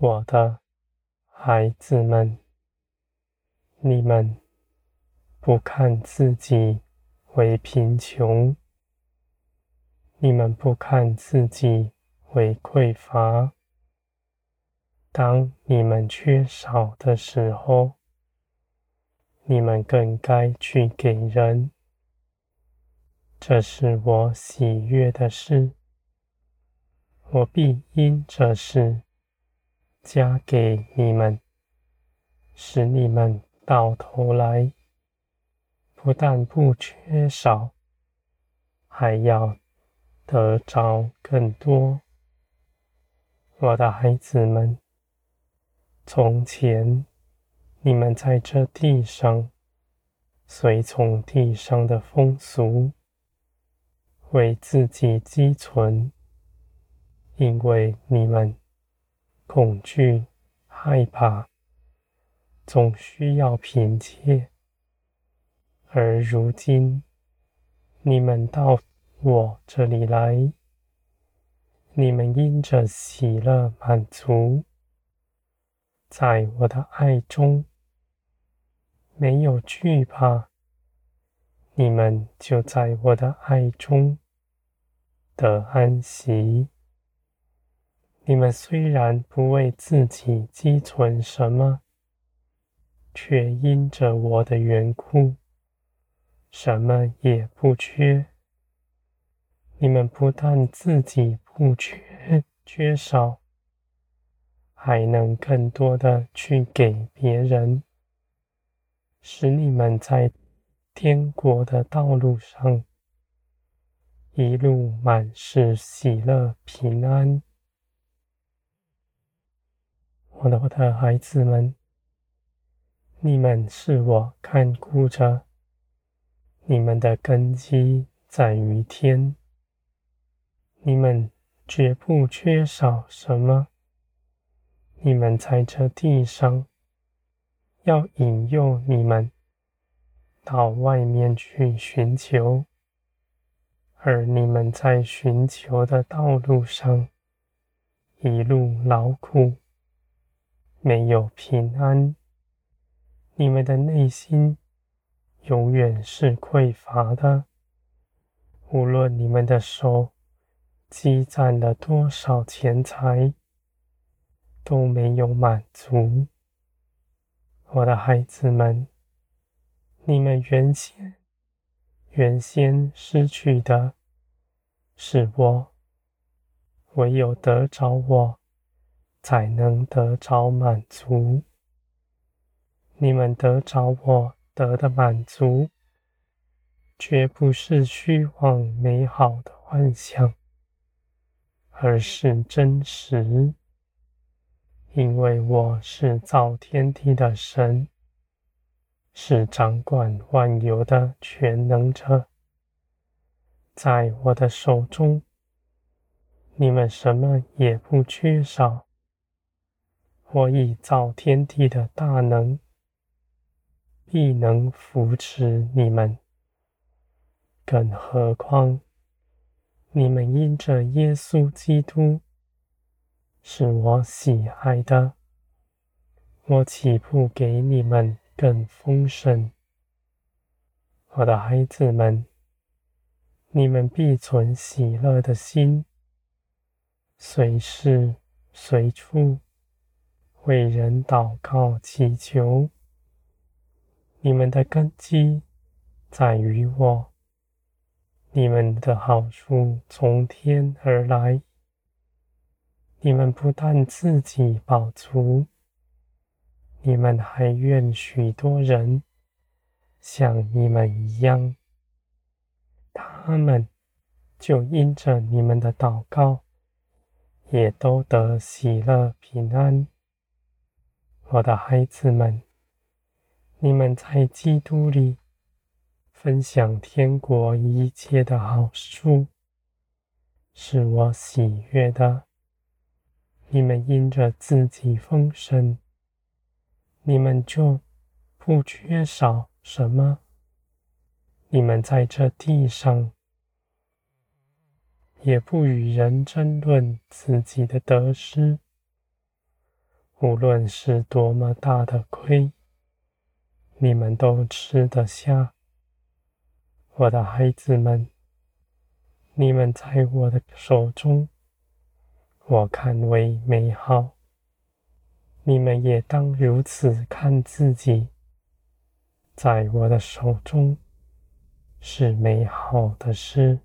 我的孩子们，你们不看自己为贫穷，你们不看自己为匮乏。当你们缺少的时候，你们更该去给人。这是我喜悦的事，我必因这事加给你们，使你们到头来不但不缺少，还要得着更多。我的孩子们，从前你们在这地上随从地上的风俗。为自己积存，因为你们恐惧、害怕，总需要凭借。而如今，你们到我这里来，你们因着喜乐满足，在我的爱中没有惧怕。你们就在我的爱中得安息。你们虽然不为自己积存什么，却因着我的缘故，什么也不缺。你们不但自己不缺缺少，还能更多的去给别人，使你们在天国的道路上，一路满是喜乐平安。我的我的孩子们，你们是我看顾着，你们的根基在于天，你们绝不缺少什么。你们在这地上，要引诱你们。到外面去寻求，而你们在寻求的道路上，一路劳苦，没有平安，你们的内心永远是匮乏的。无论你们的手积攒了多少钱财，都没有满足。我的孩子们。你们原先原先失去的是我，唯有得着我，才能得着满足。你们得着我得的满足，绝不是虚妄美好的幻想，而是真实，因为我是造天地的神。是掌管万有的全能者，在我的手中，你们什么也不缺少。我以造天地的大能，必能扶持你们。更何况，你们因着耶稣基督是我喜爱的，我岂不给你们更丰盛，我的孩子们，你们必存喜乐的心，随时随处为人祷告祈求。你们的根基在于我，你们的好处从天而来。你们不但自己饱足。你们还愿许多人像你们一样，他们就因着你们的祷告，也都得喜乐平安。我的孩子们，你们在基督里分享天国一切的好处，是我喜悦的。你们因着自己丰盛。你们就不缺少什么。你们在这地上也不与人争论自己的得失，无论是多么大的亏，你们都吃得下。我的孩子们，你们在我的手中，我看为美好。你们也当如此看自己，在我的手中是美好的事。